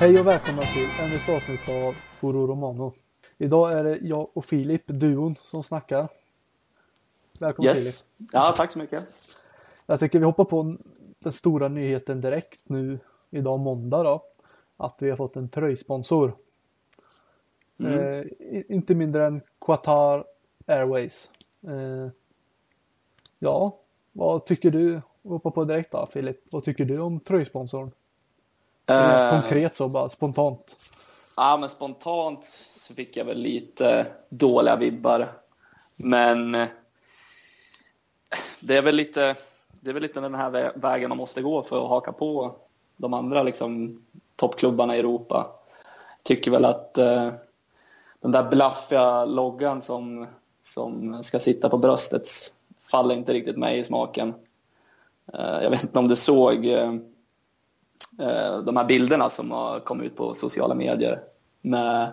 Hej och välkomna till ännu ett avsnitt av Foro Romano. Idag är det jag och Filip, duon, som snackar. Välkommen Filip. Yes. Ja, tack så mycket. Jag tycker vi hoppar på den stora nyheten direkt nu idag måndag då. Att vi har fått en tröjsponsor. Mm. Eh, inte mindre än Qatar Airways. Eh, ja, vad tycker du? Hoppa på direkt då Filip. Vad tycker du om tröjsponsorn? Eh, Konkret så bara spontant. Ja, men spontant så fick jag väl lite dåliga vibbar. Men eh, det är väl lite, det är väl lite den här vä- vägen man måste gå för att haka på de andra liksom, toppklubbarna i Europa. Tycker väl att eh, den där blaffiga loggan som, som ska sitta på bröstet faller inte riktigt mig i smaken. Eh, jag vet inte om du såg eh, de här bilderna som har kommit ut på sociala medier med,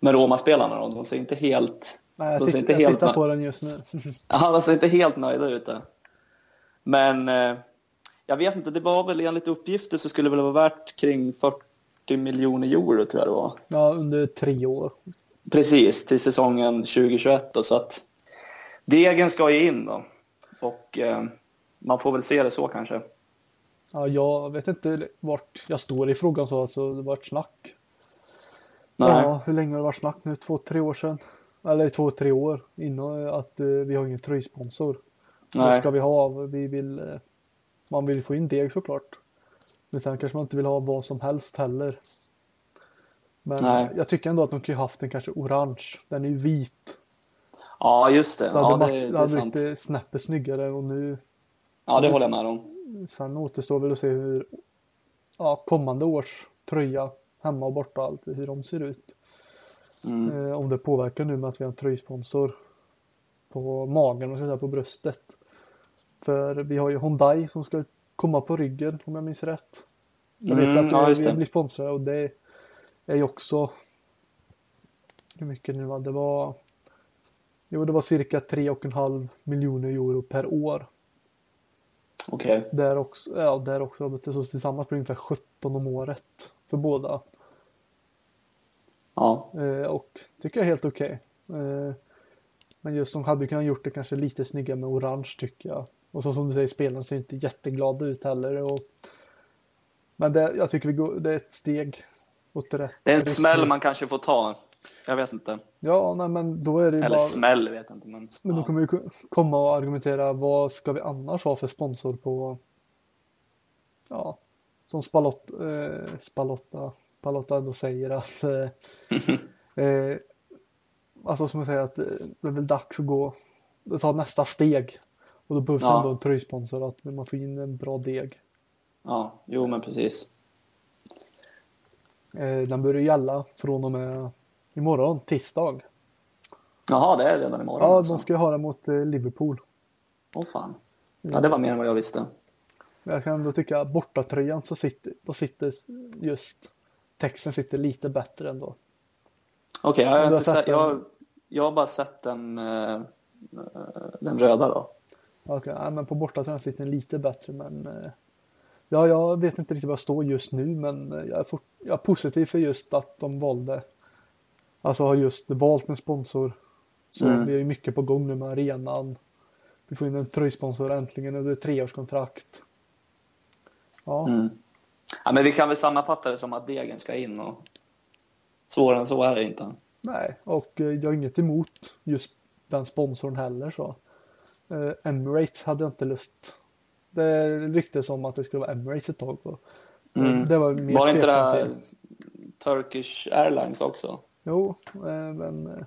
med Roma-spelarna. De ser inte helt, Nej, jag, de ser inte jag helt tittar på den just nu. ja, de ser inte helt nöjda ut. där. Men eh, jag vet inte, det var väl enligt uppgifter så skulle det väl vara värt kring 40 miljoner euro tror jag det var. ja, under tre år. Precis, till säsongen 2021 då, så att degen ska ju in då. Och eh, man får väl se det så kanske. Ja, jag vet inte vart jag står i frågan så alltså, det var ett snack. Nej. Ja, hur länge har det varit snack nu? Två, tre år sedan? Eller två, tre år innan att eh, vi har ingen tröjsponsor. Vad Nej. ska vi ha? Vi vill, eh, man vill få in deg såklart. Men sen kanske man inte vill ha vad som helst heller. Men Nej. jag tycker ändå att de kunde haft den kanske orange. Den är ju vit. Ja, just det. Det Ja, hade, det, det det är sant. blivit snäppet snyggare och nu Ja, det håller jag med om. Sen återstår väl att se hur ja, kommande års tröja hemma och borta allt hur de ser ut. Mm. Eh, om det påverkar nu med att vi har en tröjsponsor på magen och där på bröstet. För vi har ju Hyundai som ska komma på ryggen om jag minns rätt. Jag vet Mm, att ja, vi, det. blir sponsrade och det är ju också hur mycket nu var det var Jo det var cirka 3,5 miljoner euro per år. Okej. Där också, ja, där också. Så tillsammans blir ungefär 17 om året för båda. Ja. Eh, och tycker jag är helt okej. Eh, men just de hade kunnat gjort det kanske lite snyggare med orange tycker jag. Och så som du säger, spelarna ser inte jätteglada ut heller. Och, men det, jag tycker vi går, det är ett steg åt rätt Det är en smäll man kanske får ta. Jag vet inte. Ja, nej, men då är det ju Eller bara... smäll vet jag inte. Men, Men då ja. kommer vi ko- komma och argumentera vad ska vi annars ha för sponsor på ja, som Spalot, eh, Spalotta, Palotta ändå säger att eh, eh, alltså som jag säger att eh, det är väl dags att gå att ta nästa steg och då behövs Ja. ändå en tröjsponsor att man får in en bra deg. ja, jo men precis. Eh, den börjar gälla från och med imorgon, tisdag. Jaha, det är redan imorgon Ja, alltså. de ska ju ha den mot eh, Liverpool. Åh fan. Ja, det var mer än vad jag visste. Jag kan ändå tycka bortatröjan så sitter, då sitter just texten sitter lite bättre ändå. Okej, jag, har sett jag, jag har bara sett den, eh, den röda då. Okej, ja, men på bortatröjan sitter den lite bättre men eh, ja, jag vet inte riktigt vad jag står just nu men jag är, fort, jag är positiv för just att de valde alltså har just valt en sponsor. Så Mm. vi har ju mycket på gång nu med arenan. Vi får in en tröjsponsor äntligen och det är treårskontrakt. Ja, Mm. Ja, men vi kan väl sammanfatta det som att degen ska in och svårare än så är det inte. Nej, och eh, jag har inget emot just den sponsorn heller så. Eh, Emirates hade jag inte lust. Det ryktes om att det skulle vara Emirates ett tag. Och Mm. Det var mer Var inte det. Turkish Airlines också? Jo, eh, men eh,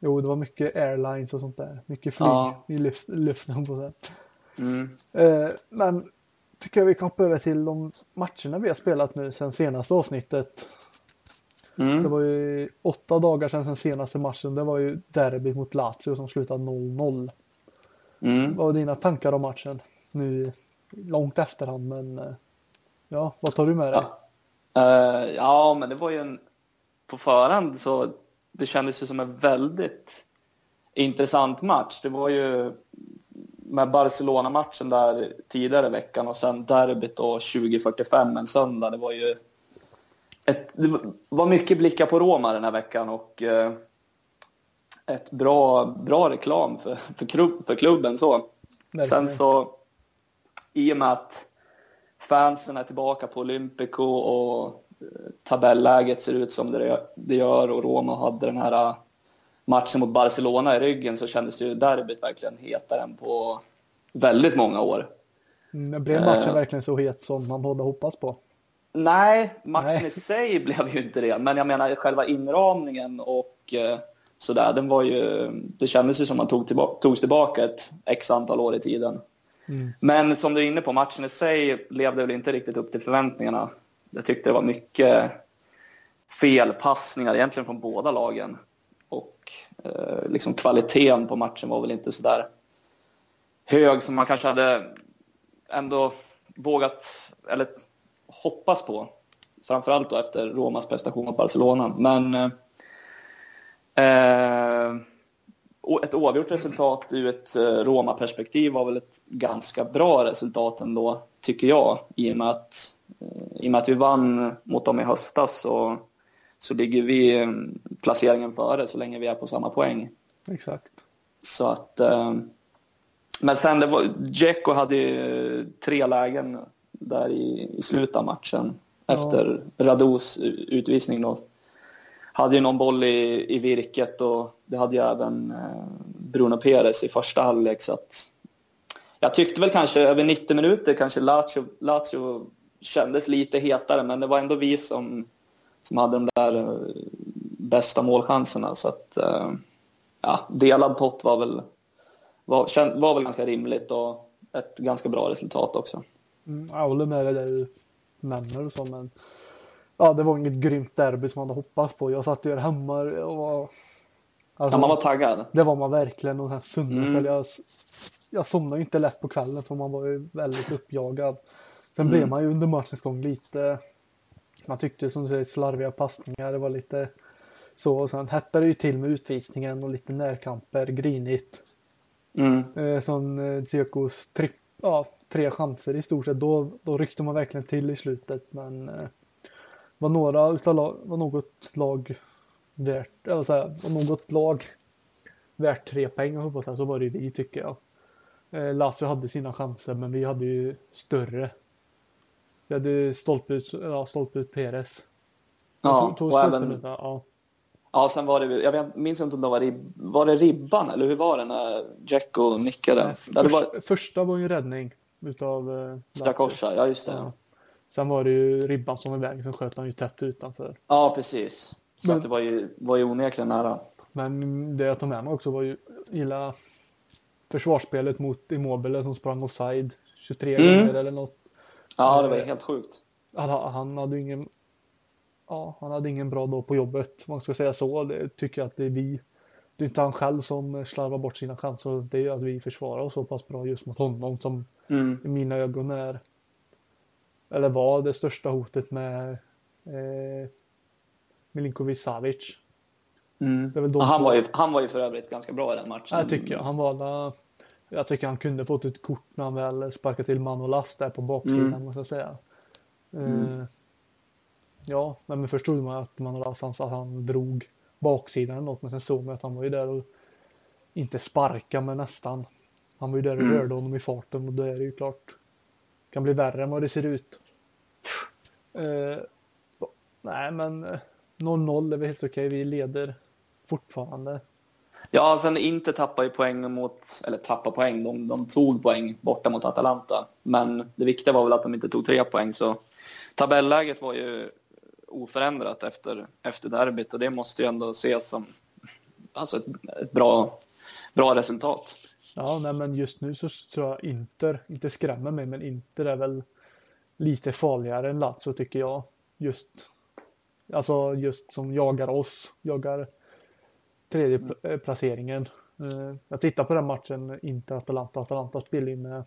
Jo, det var mycket airlines och sånt där. Mycket flyg Ja. i luft, luften på det. Mm. Eh, men tycker jag vi kan hoppa över till de matcherna vi har spelat nu sen senaste avsnittet. Det Mm. var ju åtta dagar sedan sen senaste matchen. Det var ju derbyt mot Lazio som slutade 0-0. Mm. Vad var dina tankar om matchen? Nu långt efterhand men ja, vad tar du med dig? Ja. Eh, ja, men det var ju en... På förhand så det kändes ju som en väldigt intressant match. Det var ju med Barcelona-matchen där tidigare i veckan och sen derbyt då 2045 en söndag. Det var ju ett, det var mycket blickar på Roma den här veckan och eh, ett bra, bra reklam för, för, klubb, för klubben. Så. Sen så, i och med att fansen är tillbaka på Olympico och tabelläget ser ut som det gör och Roma hade den här matchen mot Barcelona i ryggen så kändes ju derbyt verkligen hetare än på väldigt många år. Mm, blev matchen uh, verkligen så het som man hade hoppats på? Nej, matchen nej. i sig blev ju inte det. Men jag menar själva inramningen och uh, sådär, den var ju, det kändes ju som man tog tillbaka, togs tillbaka ett x antal år i tiden. Mm. Men som du är inne på, matchen i sig levde väl inte riktigt upp till förväntningarna. Jag tyckte det var mycket felpassningar egentligen från båda lagen. Och eh, liksom kvaliteten på matchen var väl inte så där hög som man kanske hade ändå vågat eller hoppas på. Framförallt då efter Romas prestation mot Barcelona. Men eh, eh ett oavgjort resultat ur ett eh, Roma-perspektiv var väl ett ganska bra resultat ändå, tycker jag. I och med att, i och med att vi vann mot dem i höstas så, så ligger vi eh, placeringen före så länge vi är på samma poäng. Exakt. Så att... Eh, men sen, det var, Dzeko hade ju tre lägen där i, i slutet av matchen ja. efter Radus utvisning då. Hade ju någon boll i, i virket och det hade ju även eh, Bruno Perez i första halvlek så att jag tyckte väl kanske över 90 minuter kanske Lazio, Lazio kändes lite hetare men det var ändå vi som, som hade de där eh, bästa målchanserna så att eh, ja, delad pott var väl var, var väl ganska rimligt och ett ganska bra resultat också. Mm, jag håller med dig där du nämner och så, men ja, det var inget grymt derby som man hade hoppats på. Jag satt ju hemma och var... Alltså, ja, man var taggad. Det var man verkligen. Och här mm. jag, jag somnade ju inte lätt på kvällen för man var ju väldigt uppjagad. Sen mm. blev man ju under matchens gång lite... Man tyckte som du säger slarviga passningar. Det var lite så. Och sen hettade det ju till med utvisningen och lite närkamper, grinigt. Mm. Eh, som eh, Tsekos ja, tre chanser i stort sett. Då, då ryckte man verkligen till i slutet. Men eh, var några utav lag, var något lag värt, eller så här, var något lag värt tre poäng på så var det vi tycker jag. Eh, Lazio hade sina chanser men vi hade ju större. Vi hade stolpe ut, ja, stolpe ut Perez. Ja, tog, tog och även, ut, ja. Ja, sen var det, jag vet, minns inte om det var, rib, var det ribban eller hur var det när Jacko nickade? Nej, det var... Första var ju en räddning utav eh, Strakosha, ja just det. Ja. Sen var det ju ribban som var iväg, sen sköt han ju tätt utanför. Ja, precis. Så men, det var ju, var ju onekligen nära. Men det jag tog med mig också var ju gilla försvarsspelet mot Immobile som sprang offside 23 mm. gånger eller något. Ja, det var helt sjukt. Han, han hade ingen ja, han hade ingen bra dag på jobbet, man ska säga så. Det tycker jag att det är vi. Det är inte han själv som slarvar bort sina chanser. Det är att vi försvarar oss så pass bra just mot honom som mm. i mina ögon är eller var det största hotet med eh, Milinkovic Savic. Mm. han, var ju, han var ju för övrigt ganska bra i den matchen. Jag tycker han var jag tycker han kunde fått ett kort när han väl sparkade till Manolas där på baksidan mm. måste jag säga. Mm. Eh, ja, men först trodde man att Manolas att han drog baksidan eller något men sen såg man att han var ju där och inte sparka men nästan. Han var ju där och mm. rörde honom i farten och då är det ju klart kan bli värre än vad det ser ut. Uh, nej, men 0-0 eh, är väl helt okej. Vi leder fortfarande. Ja, sen inte tappar ju poäng mot, eller tappa poäng, de, de tog poäng borta mot Atalanta. Men det viktiga var väl att de inte tog tre poäng, så tabelläget var ju oförändrat efter, efter derbyt och det måste ju ändå ses som alltså ett, ett bra, bra resultat. Ja, nej, men just nu så tror jag Inter, inte skrämmer mig, men Inter är väl lite farligare än Lazio tycker jag. Just, alltså just som jagar oss, jagar tredje mm. placeringen. Eh, jag tittar på den matchen, inte Atalanta. Atalanta spelar med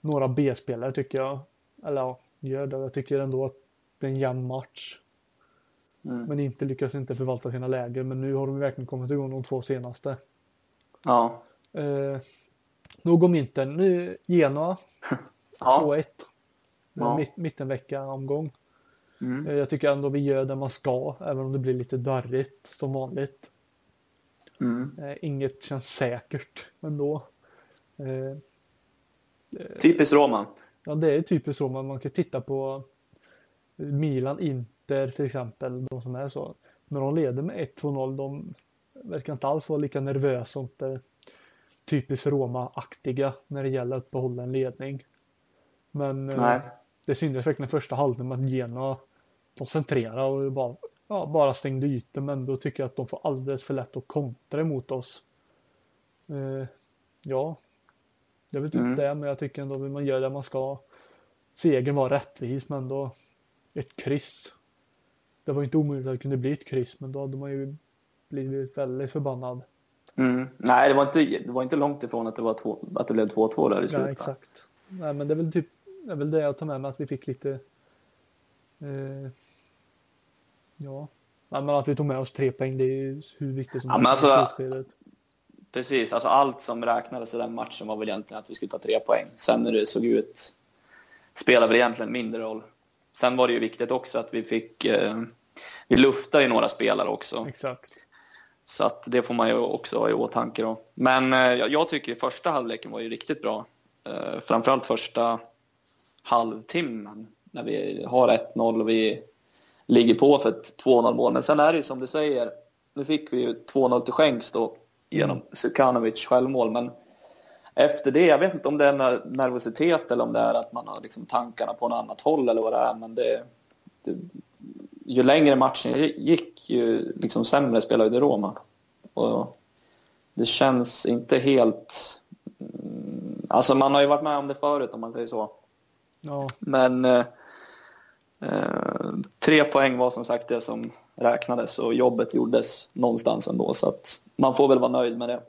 några B-spelare tycker jag. Eller ja, gör det. Jag tycker ändå att det är en jämn match. Mm. Men inte lyckas inte förvalta sina läger. Men nu har de verkligen kommit igång de två senaste. Ja. Eh, nog om inte. Nu Genoa. ja. 2-1. Ja. Mitt, mittenvecka omgång. Mm. Eh, jag tycker ändå vi gör det man ska, även om det blir lite darrigt som vanligt. Mm. Eh, inget känns säkert ändå. Typiskt Roma. Ja, det är typiskt Roma. Man kan titta på Milan, Inter till exempel, de som är så. När de leder med 1-2-0, de verkar inte alls vara lika nervösa som det typiskt Roma-aktiga när det gäller att behålla en ledning. Men Nej. det syntes verkligen första halvtimmen att Genoa de centrerade och bara, ja, bara stängde ytor men då tycker jag att de får alldeles för lätt att kontra emot oss. Eh, ja, det är väl typ mm. det, men jag tycker ändå att man gör det man ska. Segern var rättvis, men då ett kryss. Det var inte omöjligt att det kunde bli ett kryss, men då hade man ju blivit väldigt förbannad. Mm. Nej, det var, inte, det var inte långt ifrån att det, var två, att det blev 2-2 där i slutet. Ja, exakt. Nej, men det är väl typ det är väl det jag tar med mig, att vi fick lite eh, ja, men att vi tog med oss tre poäng, det är ju hur viktigt som ja, helst alltså. Precis, alltså allt som räknades i den matchen var väl egentligen att vi skulle ta tre poäng. Sen när det såg ut spelade väl egentligen mindre roll. Sen var det ju viktigt också att vi fick, eh, vi luftade ju några spelare också. Exakt. Så att det får man ju också ha i åtanke då. Men eh, jag tycker första halvleken var ju riktigt bra. Eh, framförallt första halvtimmen när vi har 1-0 och vi ligger på för ett 2-0 mål. Men sen är det ju som du säger, nu fick vi ju 2-0 till skänks då genom Sukanovic självmål. Men efter det, jag vet inte om det är nervositet eller om det är att man har liksom tankarna på något annat håll eller vad det är. Men det, det ju längre matchen gick, ju liksom sämre spelade ju Roma. Och det känns inte helt... Mm, alltså man har ju varit med om det förut om man säger så. Ja. Men eh, tre poäng var som sagt det som räknades och jobbet gjordes någonstans ändå. Så att man får väl vara nöjd med det.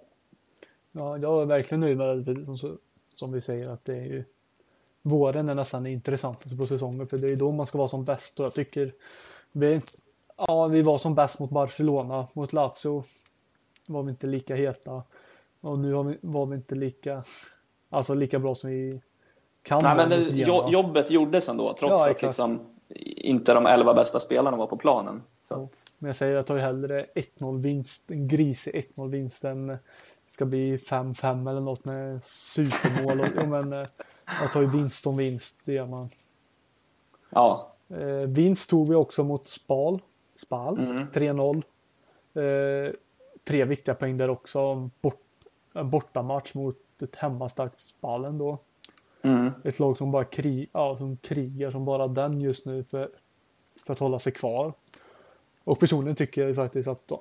Ja, jag är verkligen nöjd med det. Som, som vi säger att det är ju våren är nästan det intressantaste på säsongen för det är då man ska vara som bäst och jag tycker vi, ja, vi var som bäst mot Barcelona, mot Lazio var vi inte lika heta och nu vi, var vi inte lika, alltså lika bra som vi kan. Nej, men det, jobbet gjordes ändå trots ja, att liksom, inte de elva bästa spelarna var på planen. Så. Men jag säger jag tar ju hellre 1-0 vinst, en grisig 1-0 vinst än ska bli 5-5 eller något med supermål. Och, ja, men, eh, jag tar ju vinst om vinst, det gör man. Ja. Eh, vinst tog vi också mot Spal. Spal, mm. 3-0. Eh, tre viktiga poäng där också. Bort, en bortamatch mot ett hemmastarkt Spalen då. Mm. Ett lag som bara krig, ja, som krigar som bara den just nu för, för att hålla sig kvar. Och personligen tycker jag faktiskt att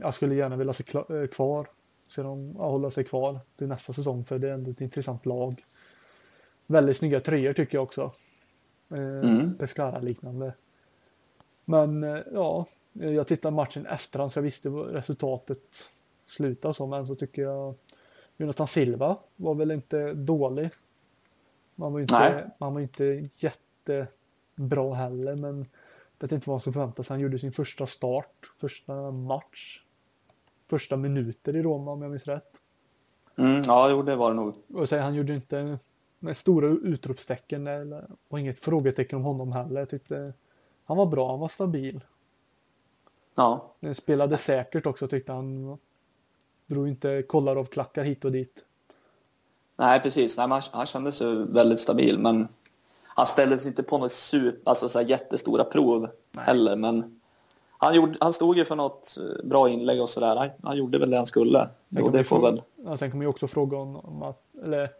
jag skulle gärna vilja se eh, kvar så de ja, hålla sig kvar till nästa säsong för det är ändå ett intressant lag. Väldigt snygga tröjor tycker jag också. Eh, mm. Pescara liknande. Men eh, ja, jag tittade matchen efterhand så jag visste vad resultatet slutade så men så tycker jag Jonathan Silva var väl inte dålig. Man var inte, man var inte jättebra heller men det är inte vad man skulle förvänta sig. Han gjorde sin första start, första match första minuter i Roma om jag minns rätt. Mm, ja, jo, det var det nog. Och så, han gjorde inte med stora utropstecken eller var inget frågetecken om honom heller. Jag tyckte han var bra, han var stabil. Ja. Han spelade säkert också tyckte han. Drog inte kollar av klackar hit och dit. Nej, precis. Nej, han, han kändes ju väldigt stabil, men han ställdes inte på något super, alltså så jättestora prov Nej. heller. Men han, gjorde, han stod ju för något eh, bra inlägg och sådär. Han, han gjorde väl det han skulle. Sen det får väl... ja, sen kommer ju också fråga om, om att, eller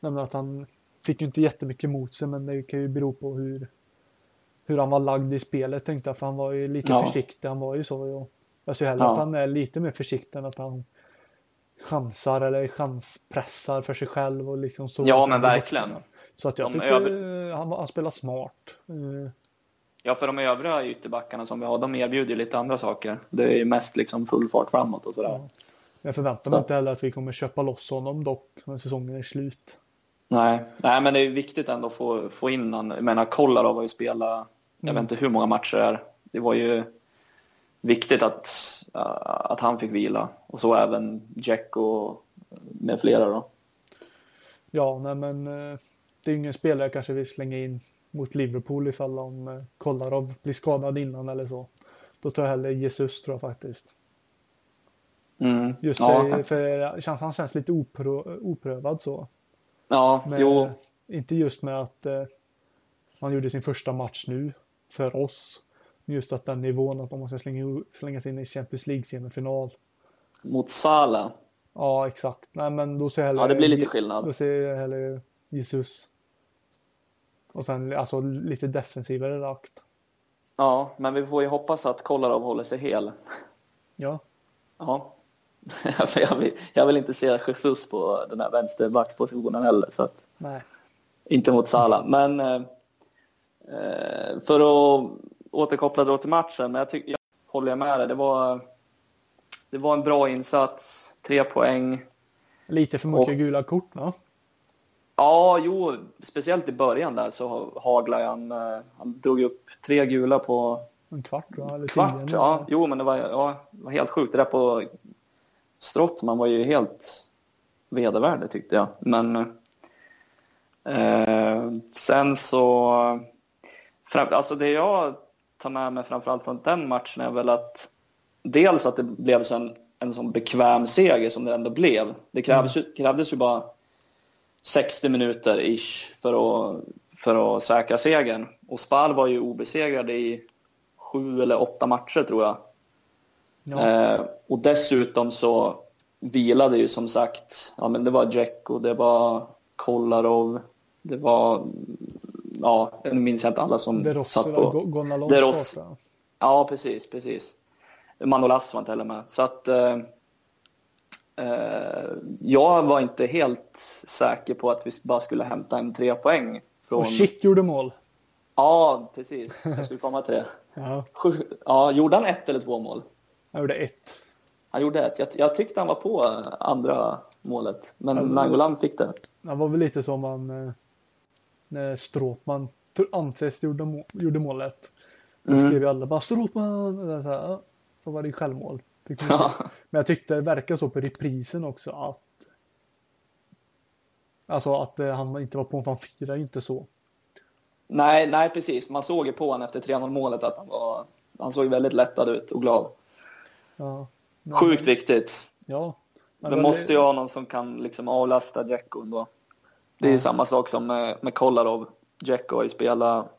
nämna att han fick ju inte jättemycket mot sig, men det kan ju bero på hur, hur han var lagd i spelet tänkte jag, för han var ju lite ja. försiktig. Han var ju så. Och jag ser hellre ja. att han är lite mer försiktig än att han chansar eller chanspressar för sig själv och liksom så. Ja, men verkligen. Så att jag De tycker över... han, han spelar smart. Eh, Ja, för de övriga ytterbackarna som vi har, de erbjuder ju lite andra saker. Det är ju mest liksom full fart framåt och sådär. Ja. Jag förväntar mig Så. inte heller att vi kommer köpa loss honom dock när säsongen är slut. Nej, Nej men det är viktigt ändå att få, få in honom. Jag menar, Kolarov har ju spelat, jag vet mm. inte hur många matcher det är. Det var ju viktigt att, att han fick vila. Och så även Jack och med flera då. Ja, nej men eh, det är ingen spelare kanske vill slänga in mot Liverpool ifall om eh, Kolarov blir skadad innan eller så. Då tar jag hellre Jesus tror jag faktiskt. Mm. Just ja. det, för känns, han känns lite oprö, oprövad så. Ja, Men, jo. Inte just med att eh, han gjorde sin första match nu för oss. Just att den nivån att man måste slänga, slänga sig in i Champions League semifinal. Mot Sala. Ja, exakt. Nej, men då ser jag hellre, Ja, det blir lite Då skillnad. ser jag hellre Jesus. Och sen alltså lite defensivare rakt. Ja, men vi får ju hoppas att Kolarov håller sig hel. Ja, Ja. Jag, vill, jag vill inte se Jesus på den här vänsterbackspositionen heller. Så att, nej. inte mot Salah. Men eh, eh, för att återkoppla då till matchen. Men jag, tyck, jag håller med dig. Det var, det var en bra insats. Tre poäng. Lite för mycket Och- gula kort, va? Ja, jo, speciellt i början där så haglade han. eh, Han drog upp tre gula på En kvart, va? Eller kvart. tio, Ja, jo, men det var, ja, det var helt sjukt. Det där på Strottman var ju helt vedervärdig tyckte jag. Men eh, sen så... Fram, alltså det jag tar med mig framförallt från den matchen är väl att dels att det blev så en, en sån bekväm seger som det ändå blev. Det krävdes, ju, krävdes ju bara 60 minuter ish för att, för att säkra segern. Och Spal var ju obesegrade i sju eller åtta matcher tror jag. Ja, Eh, och dessutom så vilade ju som sagt, ja men det var Dzeko, det var Kolarov, det var, ja, jag minns jag inte alla som De Rossi, satt på. Go- Gonalons De Rossi. startade. Ja, precis, precis. Manolas var inte heller med. Så att eh, eh, jag var inte helt säker på att vi bara skulle hämta en tre poäng. Från... Och Schick gjorde mål. Ja, precis. Jag skulle komma till det. Ja, Ja, gjorde han ett eller två mål? han gjorde ett. Han gjorde ett. Jag, jag tyckte han var på andra målet, men Ja, Nangolan fick det. Det var väl lite som man eh, när Stråtman tr- anses gjorde, må- gjorde målet. Då Mm. skrev ju alla bara Stråtman! Så, här, så var det ju självmål. Ja. Men jag tyckte det verkade så på reprisen också att Alltså att eh, han inte var på, för han firade ju inte så. Nej, nej, precis. Man såg ju på honom efter 3-0 målet att han var... Han såg väldigt lättad ut och glad. Ja, men- Sjukt viktigt. Ja. Men Men måste ju ha någon som kan liksom avlasta Dzeko då. Det är ju samma sak som med, med Kolarov. Dzeko har ju spelat,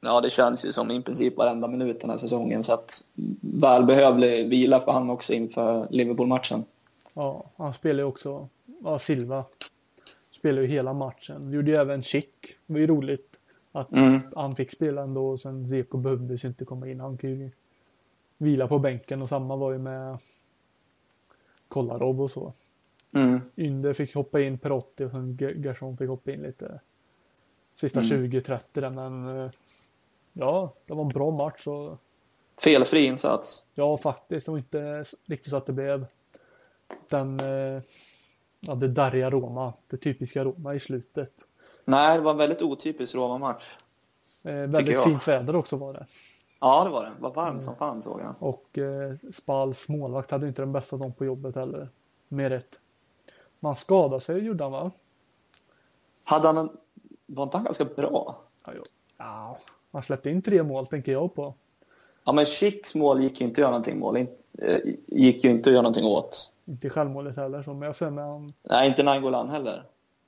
ja det känns ju som i princip varenda minut den här säsongen. Så att välbehövlig vila för han också inför Liverpool-matchen. Ja, han spelar ju också, ja Silva spelar ju hela matchen. Gjorde ju även Chick. Det var ju roligt att Mm. han fick spela ändå och sen Zeko behövdes ju inte komma in. Han kan ju vila på bänken och samma var ju med Kolarov och så. Mm. Ynder fick hoppa in Perotti och sen Gerson fick hoppa in lite sista Mm. 20-30 där men eh, ja, det var en bra match och Felfri insats. ja faktiskt det var inte riktigt så att det blev den eh, ja, det darriga Roma, det typiska Roma i slutet. Nej, det var en väldigt otypisk Roma-match. Eh, väldigt fint väder också var det. Ja, det var det. Det var varmt som fan såg jag. Och eh, Spals målvakt hade inte den bästa dagen på jobbet heller. Mer rätt. Man skadade sig gjorde han va? Hade han en... Var inte han ganska bra? Ja, ja, han släppte in tre mål tänker jag på. Ja, men Schicks mål gick ju inte att göra någonting mål. eh, Gick ju inte att göra någonting åt. Inte självmålet heller så, men jag för mig han... Nej, inte Nangolan heller.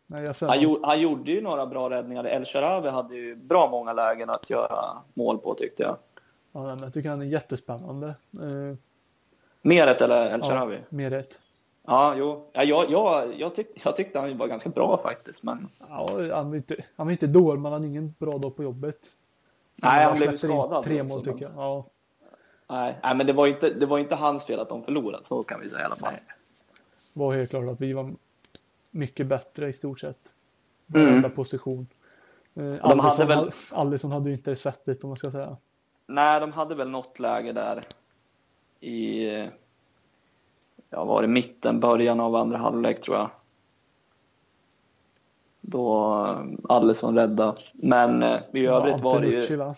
Nej, jag för Han, gjorde, han gjorde ju några bra räddningar. El Sharawi hade ju bra många lägen att göra mål på tyckte jag. ja, men jag tycker han är jättespännande. Eh, Meret eller El ja, Sharawi? mer rätt. Ja, jo. Ja, jag, jag, jag, tyck, jag tyckte han var ganska bra faktiskt. Men Ja, han var inte, han var inte dålig, men han ingen bra dag på jobbet. Nej, han blev skadad Tre också, mål tycker jag. Ja, nej, nej men det var, inte, det var inte hans fel att de förlorade. Så kan vi säga i alla fall. Nej. var helt klart att vi var mycket bättre i stort sett. Mm. Varenda position. Eh, hade väl- hade, ju inte det svettigt om man ska säga. Nej, de hade väl något läge där i... Ja, var det mitten, början av andra halvlek tror jag. Då eh, Alisson räddade. Men eh, i övrigt var det ju... va?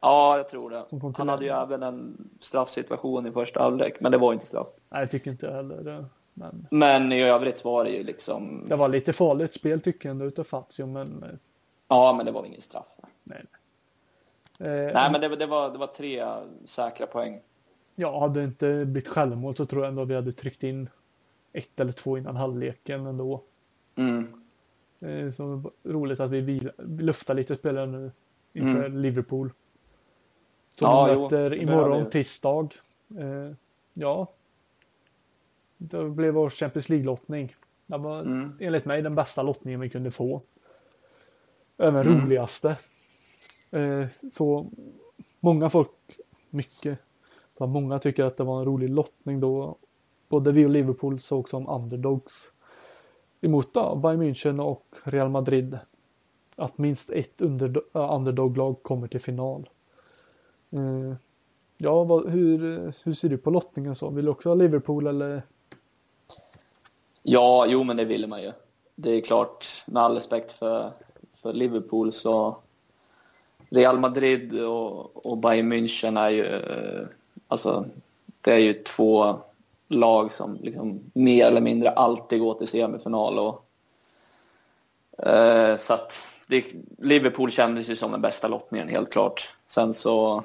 Ja, jag tror det. Han hade ju även en straffsituation i första halvlek, men det var inte straff. Nej, jag tycker inte jag heller det. Men Men i övrigt var det ju liksom... det var lite farligt spel tycker jag ändå utav Fazio, men Ja, men det var ingen straff. nej. Eh, nej, men det, det, var, det var tre säkra poäng. Ja, hade det inte blivit självmål så tror jag ändå vi hade tryckt in ett eller två innan halvleken ändå. Mm. Eh, så roligt att vi, luftar lite spelare nu inför mm. Liverpool. Som ja, möter jo, imorgon tisdag. Eh, ja. Det blev vår Champions League-lottning. Det var mm. enligt mig den bästa lottningen vi kunde få. Även mm. roligaste. Eh, så många folk, mycket, många tycker att det var en rolig lottning då. Både vi och Liverpool såg som underdogs emot då, Bayern München och Real Madrid. Att minst ett äh, underdog-lag kommer till final. Eh, ja, vad, hur, hur ser du på lottningen så? Vill du också ha Liverpool eller? Ja, jo men det vill man ju. Det är klart, med all respekt för, för Liverpool så Real Madrid och, och Bayern München är ju, eh, alltså det är ju två lag som liksom mer eller mindre alltid går till semifinal. Och, eh, så att det, Liverpool kändes ju som den bästa lottningen, helt klart. Sen så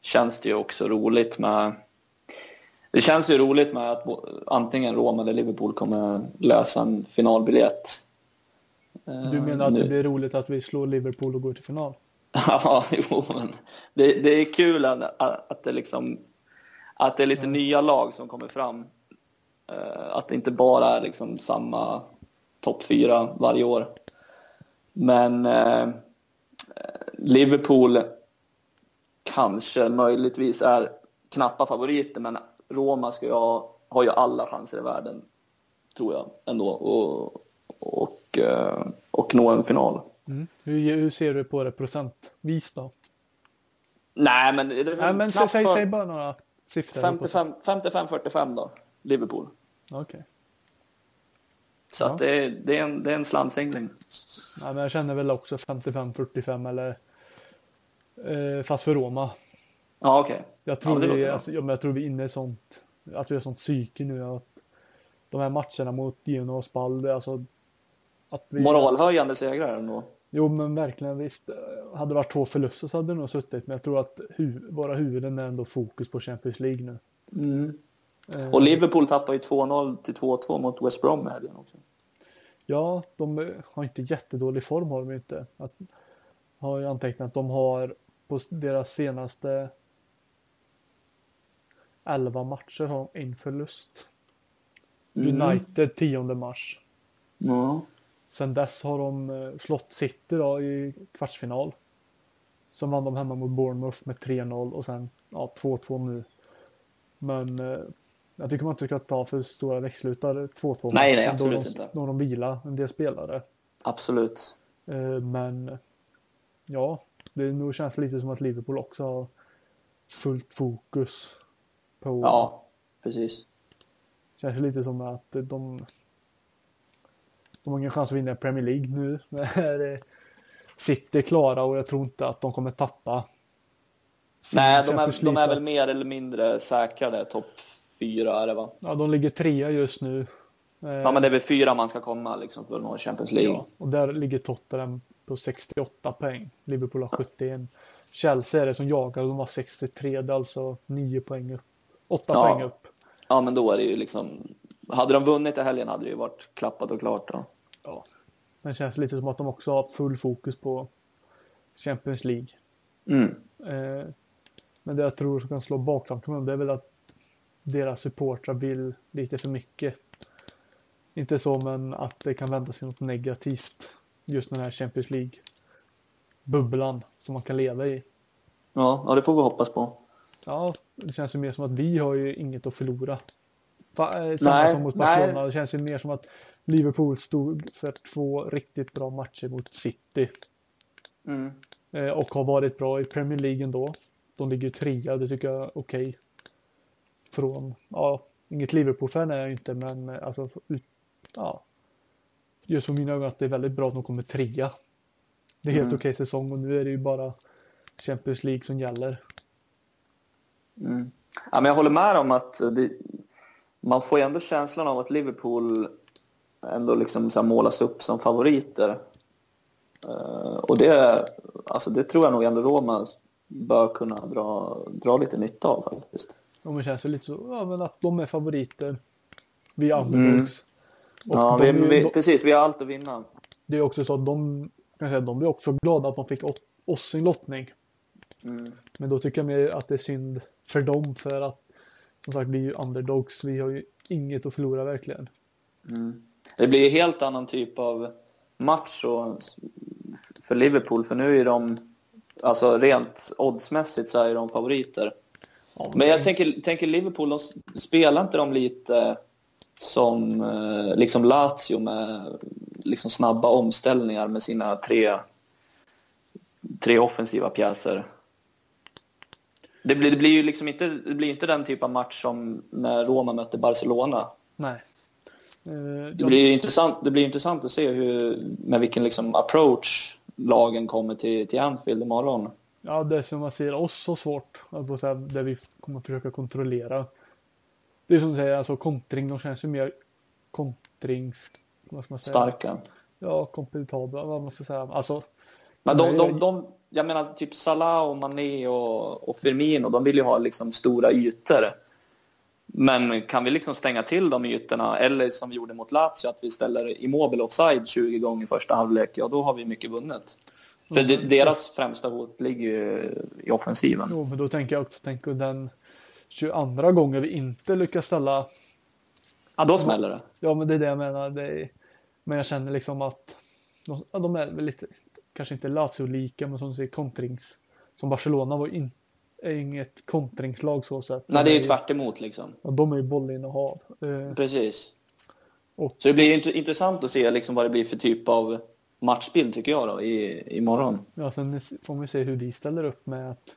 känns det ju också roligt med... Det känns ju roligt med att antingen Roma eller Liverpool kommer lösa en finalbiljett. Du menar att nu. det blir roligt att vi slår Liverpool och går till final? ja, jo, men det, det är kul att, att det liksom att det är lite nya lag som kommer fram. Uh, att det inte bara är liksom samma topp fyra varje år. Men uh, Liverpool kanske möjligtvis är knappa favoriter, men Roma ska ha, har ju alla chanser i världen, tror jag, ändå, och, och, uh, och nå en final. Mm. Hur, hur ser du på det procentvis då? Nej, men... Det Nej, men säg, säg, säg bara några. 55-45 då, Liverpool. Okej. Okay. Så ja. att det, är, det, är en, det är en slantsingling. Ja, men jag känner väl också 55-45 eller eh, fast för Roma. Ja, okej. Okay. Jag, tror ja, vi, alltså, jag tror vi är inne i sånt, att vi har sånt psyke nu att de här matcherna mot Gino och Spal, alltså att vi... Moralhöjande segrar ändå. Jo men verkligen visst. Hade det varit två förluster så hade det nog suttit. Men jag tror att hu våra huvuden är ändå fokus på Champions League nu. Mm. Eh. Och Liverpool tappar ju 2-0 till 2-2 mot West Brom i helgen också. Ja, de har inte jättedålig form har de inte. Att, har jag antecknat att de har på deras senaste 11 matcher har en förlust. Mm. United 10 mars. Ja. Sen dess har de eh, slått City då i kvartsfinal. Sen vann de hemma mot Bournemouth med 3-0 och sen ja, 2-2 nu. Men eh, jag tycker man inte ska ta för stora växelrutar 2-2. Nej, nej, absolut de, inte. Då de vila en del spelare. Absolut. Eh, men ja, det nog känns lite som att Liverpool också har fullt fokus på. Ja, precis. Känns lite som att de de har ingen chans att vinna Premier League nu. När City är klara och jag tror inte att de kommer tappa. Nej, de är, de är väl mer eller mindre säkrade topp fyra är det va? Ja, de ligger trea just nu. Ja, men det är väl fyra man ska komma liksom för att nå Champions League. Ja, och där ligger Tottenham på 68 poäng. Liverpool har 71. Chelsea är det som jagar och de har 63. Det är alltså 9 poäng upp. 8 ja. poäng upp. Ja, men då är det ju liksom hade de vunnit i helgen hade det ju varit klappat och klart. Då. Ja, men det känns lite som att de också har full fokus på Champions League. Mm. Eh, men det jag tror som kan slå baktanken det är väl att deras supportrar vill lite för mycket. Inte så, men att det kan vända sig något negativt. Just den här Champions League bubblan som man kan leva i. Ja, ja det får vi hoppas på. Ja, det känns ju mer som att vi har ju inget att förlora. Eh, samma nej, som mot Barcelona. Det känns ju mer som att Liverpool stod för två riktigt bra matcher mot City. Mm. Eh, och har varit bra i Premier League ändå. De ligger trea, det tycker jag är okej. Okay. Från, ja, inget Liverpool-fan är jag inte, men eh, alltså, ja. Just för mina ögon att det är väldigt bra att de kommer trea. Det är helt mm. okej okay säsong och nu är det ju bara Champions League som gäller. Mm. Ja, men jag håller med om att det, man får ju ändå känslan av att Liverpool ändå liksom så målas upp som favoriter. Uh, och det, alltså det tror jag nog ändå Roma bör kunna dra, dra lite nytta av faktiskt. Ja, men känns ju lite så, ja, men att de är favoriter. Vi är underdogs. Mm. Ja, vi, vi, de, precis. Vi har allt att vinna. Det är också så att de, kan säga, de blir också glada att de fick oss sin lottning. Mm. Men då tycker jag mer att det är synd för dem för att som sagt vi är ju underdogs. Vi har ju inget att förlora verkligen. Mm. Det blir ju helt annan typ av match och, för Liverpool för nu är de alltså rent oddsmässigt så är de favoriter. Ja, men... jag tänker, tänker Liverpool, de spelar inte de lite som eh, liksom Lazio med liksom snabba omställningar med sina tre, tre offensiva pjäser? Det blir, det blir ju liksom inte, det blir inte den typ av match som när Roma mötte Barcelona. Nej. Uh, det, blir intressant, det blir intressant att se hur, med vilken liksom approach lagen kommer till, till Anfield imorgon. Ja, det som man ser oss så svårt, alltså, där vi kommer försöka kontrollera. Det är som du säger, alltså kontring, de känns ju mer kontrings... Vad ska man säga? Starka. Ja, kompetabla, vad man ska säga. Alltså, men de, de, de, jag menar typ Salah och Mané och, och Firmino, de vill ju ha liksom stora ytor. Men kan vi liksom stänga till de ytorna, eller som vi gjorde mot Lazio, att vi ställer Immobile offside 20 gånger i första halvlek, ja då har vi mycket vunnet. För mm. deras främsta hot ligger ju i offensiven. Jo, men då tänker jag också, tänk den 22 gången vi inte lyckas ställa... Ja, då smäller det. Ja, men det är det jag menar. Är... Men jag känner liksom att de, de är väl lite, kanske inte Lazio-lika, men som du säger kontrings. Som Barcelona var in, är inget kontringslag så sett. Nej, det är ju tvärt emot liksom. Ja, de är ju bollinnehav. Eh, Precis. Och, så det blir intressant att se liksom vad det blir för typ av matchbild tycker jag då i, imorgon. Ja, sen får vi se hur vi ställer upp med att,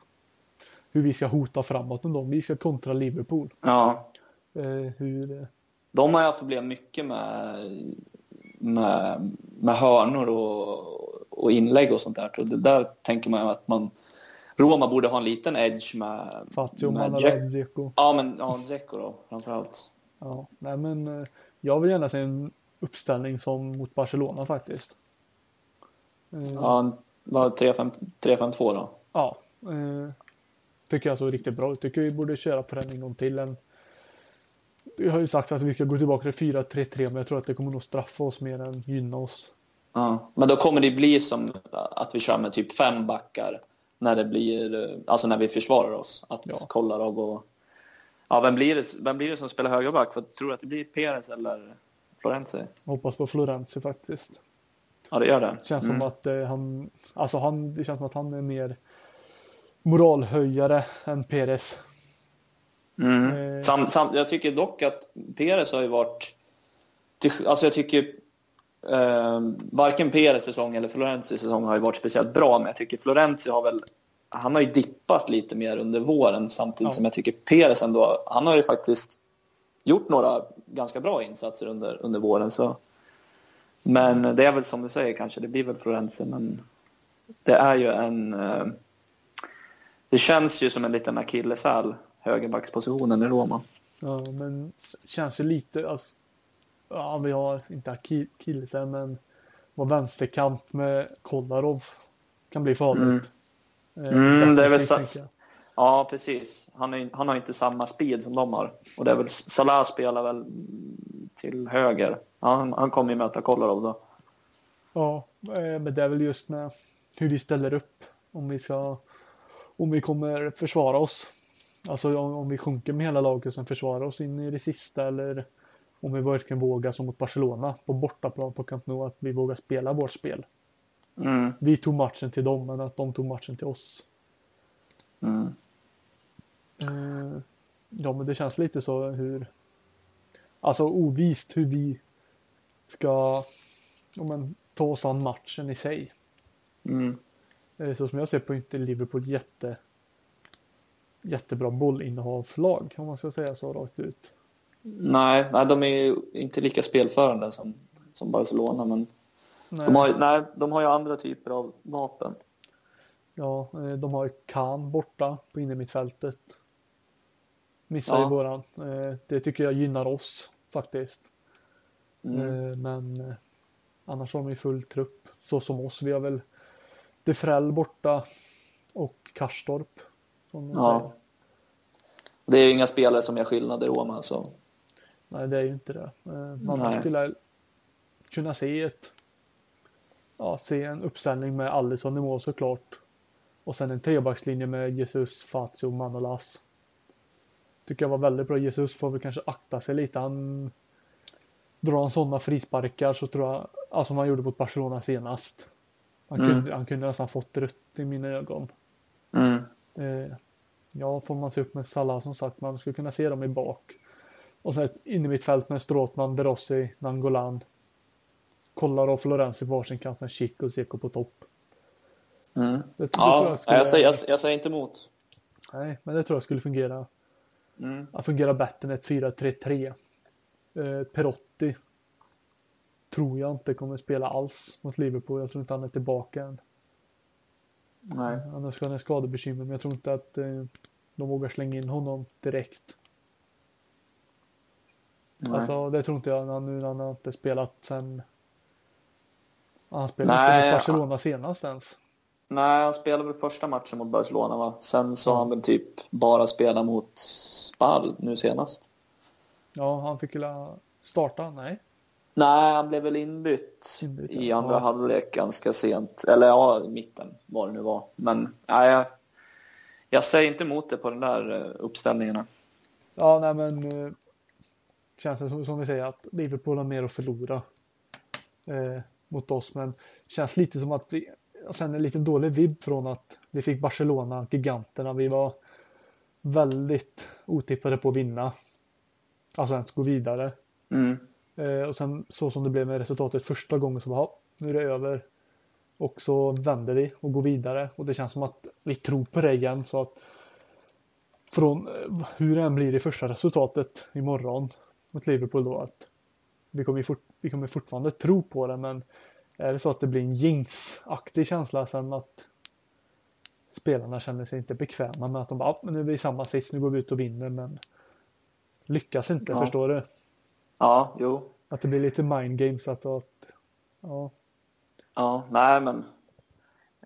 hur vi ska hota framåt med dem. Vi ska kontra Liverpool. Ja. Eh, hur... De har haft problem mycket med, med, med hörnor och, och inlägg och sånt där. Så det där tänker man att man Roma borde ha en liten edge med... Fazio, Manara, Dzeko. Ja, men ja, Dzeko då framförallt. Ja, nej men eh, jag vill gärna se en uppställning som mot Barcelona faktiskt. Eh, ja, var 3-5-2 då? Ja, eh, tycker jag så riktigt bra Tycker vi borde köra på den en gång till. En, vi har ju sagt att vi ska gå tillbaka till 4-3-3 men jag tror att det kommer nog straffa oss mer än gynna oss. Ja, men då kommer det bli som att vi kör med typ fem backar när det blir, alltså när vi försvarar oss. Att ja. Kolarov och... Ja, vem blir, det, vem blir det som spelar högerback? Tror du att det blir Perez eller Florenzi? hoppas på Florenzi faktiskt. Ja, det gör det. Känns mm. som att eh, han, alltså han, det känns som att han är mer moralhöjare än Perez. Mm. Eh. Sam, sam, jag tycker dock att Perez har ju varit, alltså jag tycker eh, varken Perez säsong eller Florenzi säsong har ju varit speciellt bra, men jag tycker Florenzi har väl, han har ju dippat lite mer under våren samtidigt ja. som jag tycker Perez ändå, han har ju faktiskt gjort några ganska bra insatser under, under våren. Så men det är väl som du säger kanske, det blir väl Florenzi, men det är ju en... Eh, det känns ju som en liten akilleshäl, högerbackspositionen i Roma. Ja, men känns ju lite, alltså, ja vi har inte akilleshäl, men vår vänsterkant med Kolarov kan bli farligt. Mm. Eh, mm, det är väl så. Ja, precis. Han, är, han har inte samma speed som de har. Och det är väl, Salah spelar väl till höger. Han, han kommer ju möta Kolarov då. Ja, eh, men det är väl just med hur vi ställer upp. Om vi ska, om vi kommer försvara oss. Alltså om, om vi sjunker med hela laget som försvarar oss in i det sista eller om vi verkligen vågar som mot Barcelona på bortaplan på Camp Nou att vi vågar spela vårt spel. Mm. Vi tog matchen till dem men att de tog matchen till oss. Mm. Eh, ja men det känns lite så hur Alltså ovist hur vi ska ja, men, ta oss an matchen i sig. Mm. Eh, så som jag ser på inte Liverpool jätte jättebra bollinnehavslag om man ska säga så rakt ut. Nej, nej de är inte lika spelförande som, som Barcelona men nej. De, har, nej, de har ju andra typer av vapen. Ja, eh, de har ju Kahn borta på innermittfältet. Missar ja. ju våran. Eh, det tycker jag gynnar oss faktiskt. Mm. Men annars har de ju full trupp. så som oss. Vi har väl Defrell borta och Karstorp. Ja. Det är ju inga spelare som gör skillnad i Roma. Så. Nej, det är ju inte det. Eh, man Nej. skulle kunna se ett ja, se en uppställning med Alisson i mål såklart. Och sen en trebackslinje med Jesus, Fazio, Manolas. Tycker jag var väldigt bra. Jesus får väl kanske akta sig lite. Han drar han sådana frisparkar så tror jag, alltså som han gjorde mot Barcelona senast. Han, mm. kunde, han kunde nästan fått rött i mina ögon. Mm. Eh, ja, får man se upp med Salah som sagt, man skulle kunna se dem i bak. Och sen in i mitt fält med Stråtman, De Rossi, Nangolan. Kollar och Florenzi på varsin kant, sen Chic och Seko på topp. Mm. Det, det ja, jag, skulle... jag, säger, jag, jag, säger inte emot. Nej, men det tror jag skulle fungera. Mm. Fungera bättre än ett 4-3-3. Eh, Perotti tror jag inte kommer spela alls mot Liverpool. Jag tror inte han är tillbaka än. Nej. Annars ska han ha skadebekymmer, men jag tror inte att eh, de vågar slänga in honom direkt. Nej. Alltså, det tror inte jag nu när han inte spelat sen. Han spelade Nej, inte mot Barcelona senast ens. Nej, han spelade väl första matchen mot Barcelona va? Sen så har han väl typ bara spelat mot Spal nu senast. Ja, han fick ju starta, nej. Nej, han blev väl inbytt, inbytt i andra ja. halvlek ganska sent. Eller ja, i mitten vad det nu var. Men nej, jag, jag säger inte emot det på den där eh, uppställningarna. Ja, nej men eh, känns det som, som vi säger att Liverpool har mer att förlora eh, mot oss. Men känns lite som att vi, jag känner lite dålig vibb från att vi fick Barcelona, giganterna. Vi var väldigt otippade på att vinna. Alltså ens gå vidare. Mm. Eh, och sen så som det blev med resultatet första gången så bara, nu är det över. Och så vänder vi och går vidare och det känns som att vi tror på det igen så att från eh, hur det än blir i första resultatet imorgon mot Liverpool då att vi kommer, fort, vi kommer fortfarande tro på det men är det så att det blir en jinx-aktig känsla sen att spelarna känner sig inte bekväma med att de bara, men nu är vi i samma sits, nu går vi ut och vinner men lyckas inte, ja. förstår du? Ja, jo. Att det blir lite mind games att, att ja. Ja, nej men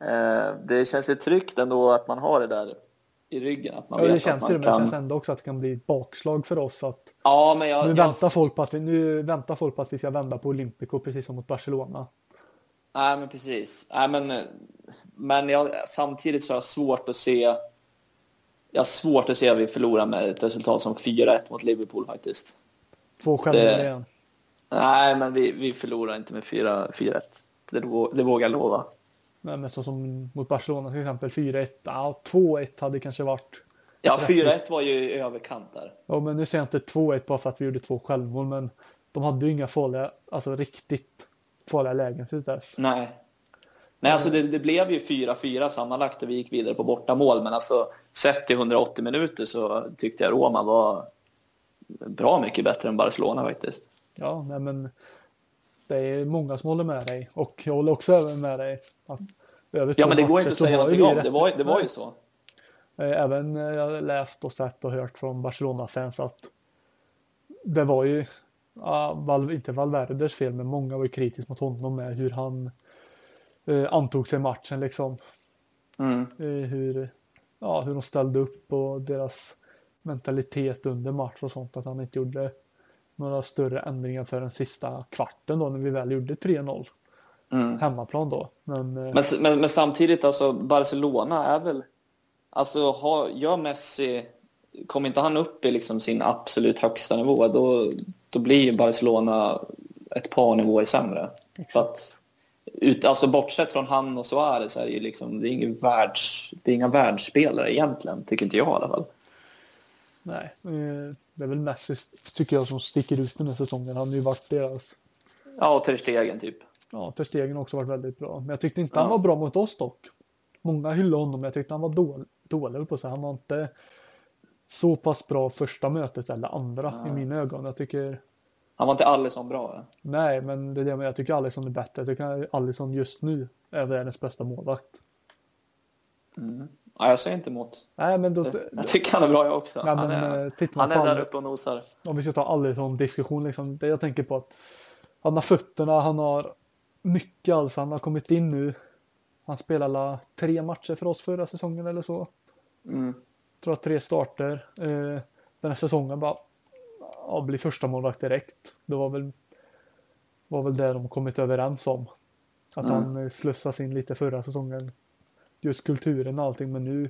eh, det känns ju tryggt ändå att man har det där i ryggen. Att man ja, det känns ju, men det känns ändå också att det kan bli ett bakslag för oss att ja, men jag, nu, jag... Väntar folk på att vi, nu väntar folk på att vi ska vända på Olympico precis som mot Barcelona. Nej, men precis. Nej, men men jag, samtidigt så har jag svårt att se jag har svårt att se att vi förlorar med ett resultat som 4-1 mot Liverpool faktiskt. Två självmål igen. Nej, men vi, vi förlorar inte med 4-1. Det, det vågar jag lova. Nej, men så som mot Barcelona till exempel, 4-1. Ja, 2-1 hade kanske varit... Ja, 4-1 var ju i överkant där. Ja, men nu säger jag inte 2-1 bara för att vi gjorde två självmål, men de hade ju inga farliga, alltså riktigt farliga lägen till dess. Nej. Nej, alltså det, det blev ju 4-4 sammanlagt och vi gick vidare på bortamål, men alltså sett till 180 minuter så tyckte jag Roma var bra mycket bättre än Barcelona faktiskt. Ja, nej men det är många som håller med dig och jag håller också även med dig. Att över ja, men det går inte att säga någonting om. Det var, det var ju så. Eh, även eh, jag läst och sett och hört från Barcelona-fans att det var ju, inte Valverdes fel, men många var ju kritiska mot honom med hur han eh, antog sig matchen liksom. Mm. Hur, ja, hur de ställde upp och deras mentalitet under match och sånt. Att han inte gjorde några större ändringar för den sista kvarten då när vi väl gjorde 3-0. Mm. Hemmaplan då. Men, eh, men, men, men, samtidigt alltså Barcelona är väl Alltså har, gör Messi Kommer inte han upp i liksom sin absolut högsta nivå då, då blir ju Barcelona ett par nivåer sämre. Så att, ut, alltså bortsett från han och Suarez är det ju liksom, det är, ingen världs, det är inga världsspelare egentligen, tycker inte jag i alla fall. Nej, eh, det är väl Messi tycker jag som sticker ut den här säsongen. Han har ju varit deras... Ja, och Ter Stegen typ. Ja, Ter Stegen har också varit väldigt bra. Men jag tyckte inte ja. han var bra mot oss dock. Många hyllade honom, men jag tyckte han var dålig, dålig på sig. Han var inte så pass bra första mötet eller andra ja. i mina ögon. Jag tycker... Han var inte Alisson bra? Ja? Nej, men det är det jag tycker Alisson är bättre. Jag tycker Alisson just nu är världens bästa målvakt. Mm. Ja, jag säger inte emot. Nej, men då, jag tycker han är bra jag också. Nej, han är, eh, han är där uppe och nosar. Om vi ska ta aldrig sån diskussion, liksom, det jag tänker på att han har fötterna, han har mycket alls. Han har kommit in nu. Han spelade tre matcher för oss förra säsongen eller så. Mm. tror att tre starter. Eh, den här säsongen bara ja, bli första målvakt direkt. Det var väl, var väl det de kommit överens om. Att Mm. han eh, slussas in lite förra säsongen. Just kulturen och allting men nu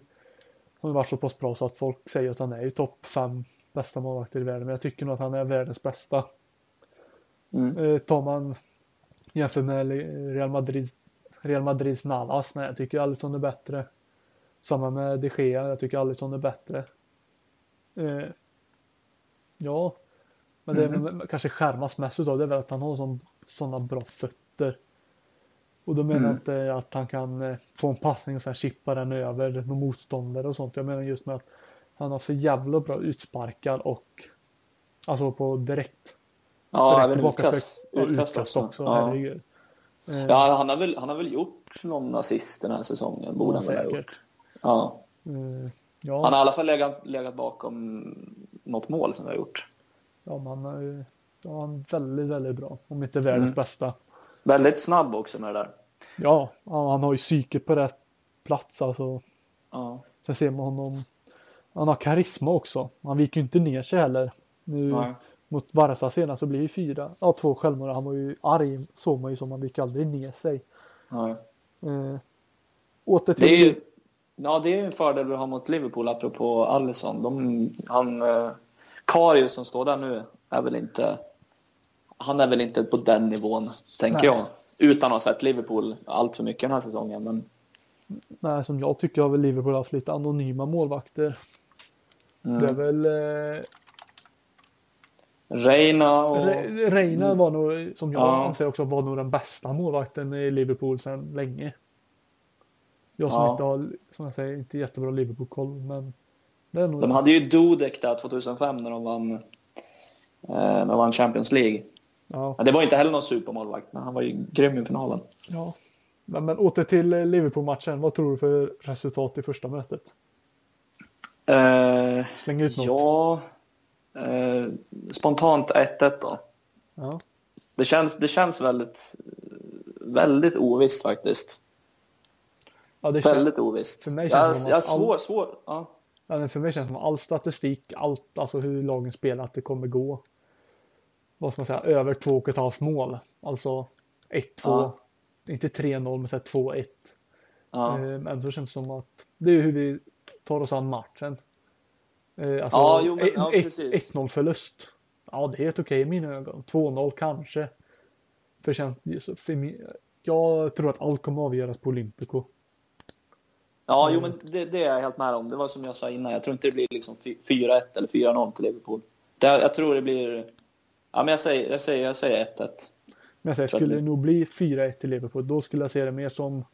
har han varit så pass bra så att folk säger att han är i topp fem bästa målvakter i världen. Men jag tycker nog att han är världens bästa. Mm. Eh, tar man jämför med Real Madrid Real Madrids Navas, nej jag tycker Alisson är bättre. Samma med de Gea, jag tycker Alisson är bättre. Eh, ja, men det väl kanske skärmas mest utav det är väl att han har sån, såna bra fötter. Och då menar Mm. jag inte att han kan eh, få en passning och sen chippa den över någon motståndare och sånt. Jag menar just med att han har för jävla bra utsparkar och alltså på direkt Ja, direkt tillbaka utkast, för, utkast, utkast också. också. Ja. Eh, Ja, han har, väl, han har väl gjort någon assist den här säsongen. Borde han väl ha gjort. Ja. Eh, ja, Han har i alla fall legat, legat bakom något mål som vi har gjort. ja, man har ju ja, han är väldigt, väldigt bra. Om inte världens Mm. bästa. Väldigt snabb också med det där. Ja, han har ju psyket på rätt plats alltså. Ja. Sen ser man honom. Han har karisma också. Han viker ju inte ner sig heller. Nu Nej. mot Barca senast så blir det fyra. Ja, två självmål. Han var ju arg såg man ju som han viker aldrig ner sig. Nej. Eh, åter till. Det är ju ja, det är en fördel vi har mot Liverpool apropå Alisson. De, han, eh, Karius som står där nu är väl inte han är väl inte på den nivån, tänker Nej. jag. Utan att ha sett Liverpool allt för mycket den här säsongen. Men Nej, som jag tycker har väl Liverpool haft lite anonyma målvakter. mm. Det är väl eh, Reina och... Re- Reina var nog, som jag Ja. anser också, var nog den bästa målvakten i Liverpool sedan länge. Jag som Ja. inte har, som jag säger, inte jättebra Liverpool-koll, men det är nog De hade ju Dudek där 2005 när de vann, eh, när de vann Champions League. Ja, det var inte heller någon supermålvakt, men han var ju grym i finalen. ja. Men, men åter till eh, Liverpool-matchen. Vad tror du för resultat i första mötet? Eh, Släng ut något. ja, eh, spontant 1-1 då. Ja. Det känns, det känns väldigt, väldigt ovisst faktiskt. Ja, det känns, Väldigt ovisst. för mig jag, känns jag, att svår, svår, ja. för mig känns det som all statistik, allt, alltså hur lagen spelar, att det kommer gå. Vad ska man säga, över två och ett halvt mål. Alltså 1-2, Ja. inte 3-0, men så här 2-1. Ja. Eh, Men så känns det som att det är hur vi tar oss an matchen. Eh, Alltså, Ja, jo, men- ja, ett- precis. 1-0 förlust. Ja, det är helt okej i mina ögon. 2-0 kanske. För, för jag tror att allt kommer avgöras på Olympico. Ja, jo, men det, det är jag helt med om. Det var som jag sa innan. Jag tror inte det blir liksom fy- 4-1 eller 4-0 till Liverpool. Det, jag tror det blir... Ja, men jag säger, jag säger, jag säger 1-1. Men jag säger, Så skulle det- nog bli 4-1 till Liverpool, då skulle jag se det mer som,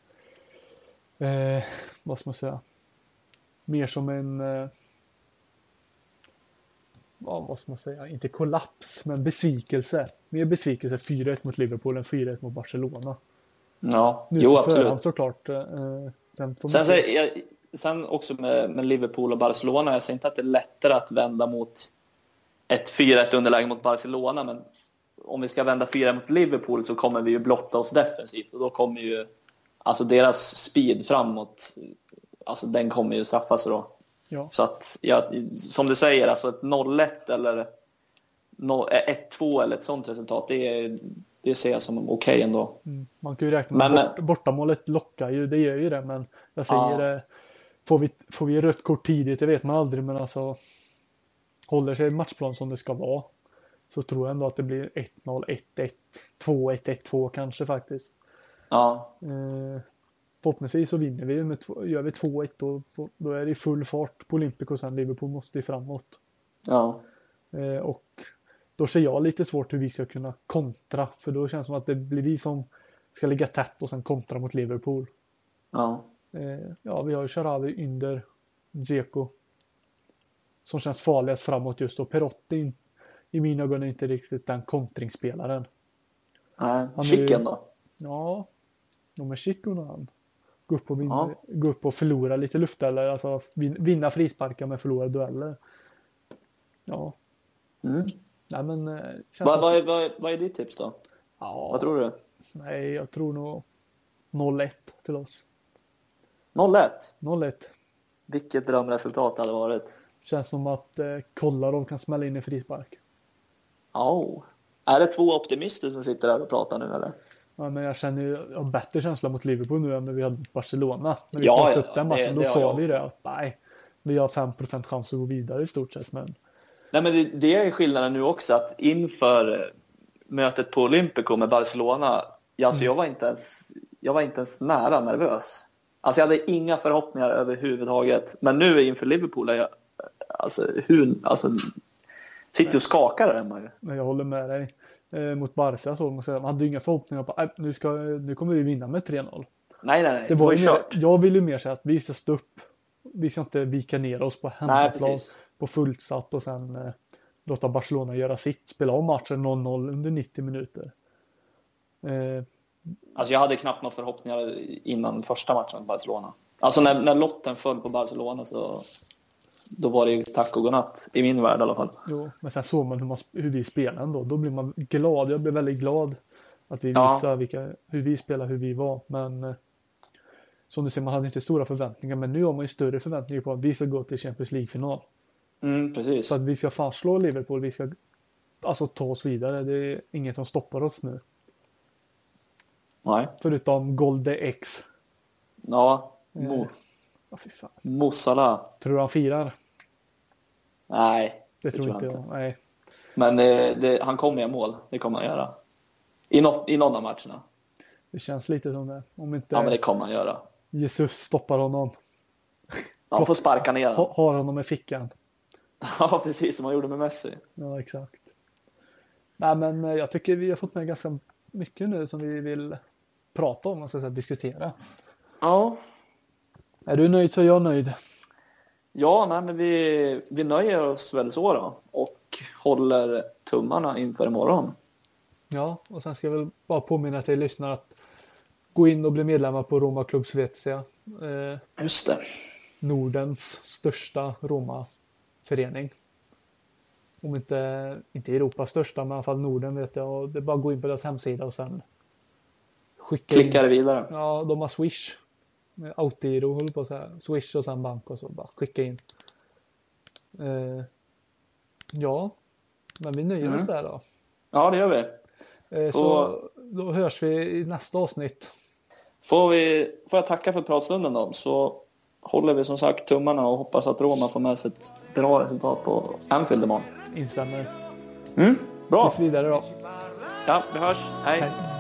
eh, vad ska man säga, mer som en, eh, vad ska man säga, inte kollaps, men besvikelse. Mer besvikelse 4-1 mot Liverpool än 4-1 mot Barcelona. Ja, Nu jo på förhand absolut. såklart. Eh, sen får Sen, se. säger jag, sen också med, med Liverpool och Barcelona, jag säger inte att det är lättare att vända mot ett 4-1 underläge mot Barcelona, men om vi ska vända 4 mot Liverpool så kommer vi ju blotta oss defensivt och då kommer ju alltså deras speed framåt, alltså den kommer ju straffas då. Ja. Så att, ja, som du säger, alltså ett 0-1 eller no- 1-2 eller ett sånt resultat, det, är, det ser jag som okej ändå. Mm. Man kan ju räkna med Men- bort, bortamålet lockar ju, det gör ju det, men jag säger Ja. det. Får vi, får vi rött kort tidigt, det vet man aldrig, men alltså håller sig matchplan som det ska vara så tror jag ändå att det blir 1-0, 1-1, 2-1, 1-2 kanske faktiskt. Ja, Eh, förhoppningsvis så vinner vi med två, gör vi 2-1 då, då är det full fart på Olympico sen Liverpool måste ju framåt. ja, Eh, och då ser jag lite svårt hur vi ska kunna kontra för då känns det som att det blir vi som ska ligga tätt och sen kontra mot Liverpool. ja. Eh, ja, vi har ju Sharawi, Ynder, Dzeko. Som känns farligast framåt just då. Perotti i mina ögon är inte riktigt den kontringsspelaren. Nej. är ju- Chicken då? Ja, de är Chico när han går upp och, vinner, Ja. går upp och förlorar lite luftdueller. Alltså vin- vinna frisparkar men förlora dueller. Ja, Mm. nej men. eh, Vad, är, vad, är, vad är ditt tips då? ja, Vad tror du? Nej, jag tror nog 0-1 till oss. 0-1. 0-1. Vilket drömresultat det hade varit. Känns som att eh, Kolarov kan smälla in en frispark. Oh. Är det två optimister som sitter där och pratar nu eller? Ja, men jag känner ju jag har bättre känsla mot Liverpool nu än när vi hade mot Barcelona. När vi Ja, pratade ja, upp den matchen, det då sa jag vi det att nej, vi har 5% chans att gå vidare i stort sett. Men Nej, men det, det är skillnaden nu också att inför eh, mötet på Olympico med Barcelona, ja, alltså jag, var inte ens, jag var inte ens nära nervös. Alltså jag hade inga förhoppningar överhuvudtaget. Men nu inför Liverpool är jag, alltså, hur, alltså sitter och skakar där hemma ju. men jag håller med dig. Eh, mot Barca så man hade ju inga förhoppningar på att nu, ska, nu kommer vi vinna med 3-0. Nej, nej, nej. Det var ju ju mer, jag vill ju mer säga att vi ska stå upp. Vi ska inte vika ner oss på Nej, hemmaplan precis. på fullsatt och sen eh, låta Barcelona göra sitt. Spela om matchen 0-0 under 90 minuter. Eh, Alltså jag hade knappt några förhoppningar innan första matchen med Barcelona. Alltså när, när lotten föll på Barcelona så då var det ju tack och godnatt i min värld i alla fall. jo, men sen såg man hur, man, hur vi spelade ändå. Då blir man glad. Jag blev väldigt glad att vi Ja. visade vilka, hur vi spelar, hur vi var. Men eh, som du ser, man hade inte stora förväntningar. Men nu har man ju större förväntningar på att vi ska gå till Champions League-final. Mm, precis. Så att vi ska fastslå Liverpool. Vi ska alltså ta oss vidare. Det är inget som stoppar oss nu. Nej. Förutom Golde X. Ja, Mo, Eh, Ja, fy fan. Mossala. Tror du han firar? Nej, Det, Det tror tror inte jag jag. Nej. men det, det, han kommer göra mål. Det kommer han göra. I, något, I någon av matcherna. Det känns lite som det. Om inte Ja, men det kommer han göra. Jesus stoppar honom. Han får sparka ner honom. har honom i fickan. Ja, precis som han gjorde med Messi. Ja, exakt. Nej, men eh, jag tycker vi har fått med ganska mycket nu som vi vill prata om och så att säga, diskutera. Ja, Är du nöjd så är jag nöjd. Ja nej, men vi, vi nöjer oss väl så då. Och håller tummarna inför imorgon. Ja, och sen ska jag väl bara påminna till lyssnare att gå in och bli medlemmar på Roma Club Svezia. Eh, Just det. Nordens största Roma-förening. Om inte, inte Europas största, men i alla fall Norden vet jag. Och det är bara att gå in på deras hemsida och sen skicka in. Klickar vidare. Ja, de har Swish. Autogiro håller på att säga. Swish och sen bank och så bara skicka in. Eh, ja, men vi nöjer oss Mm. där då. Ja, det gör vi. Eh, så då hörs vi i nästa avsnitt. Får, vi, får jag tacka för pratstunden då, så håller vi som sagt tummarna och hoppas att Roma får med sig ett bra resultat på Anfield imorgon. Instämmer. Mm, bra. Tills vidare då. Ja, vi hörs. Hej. Hej.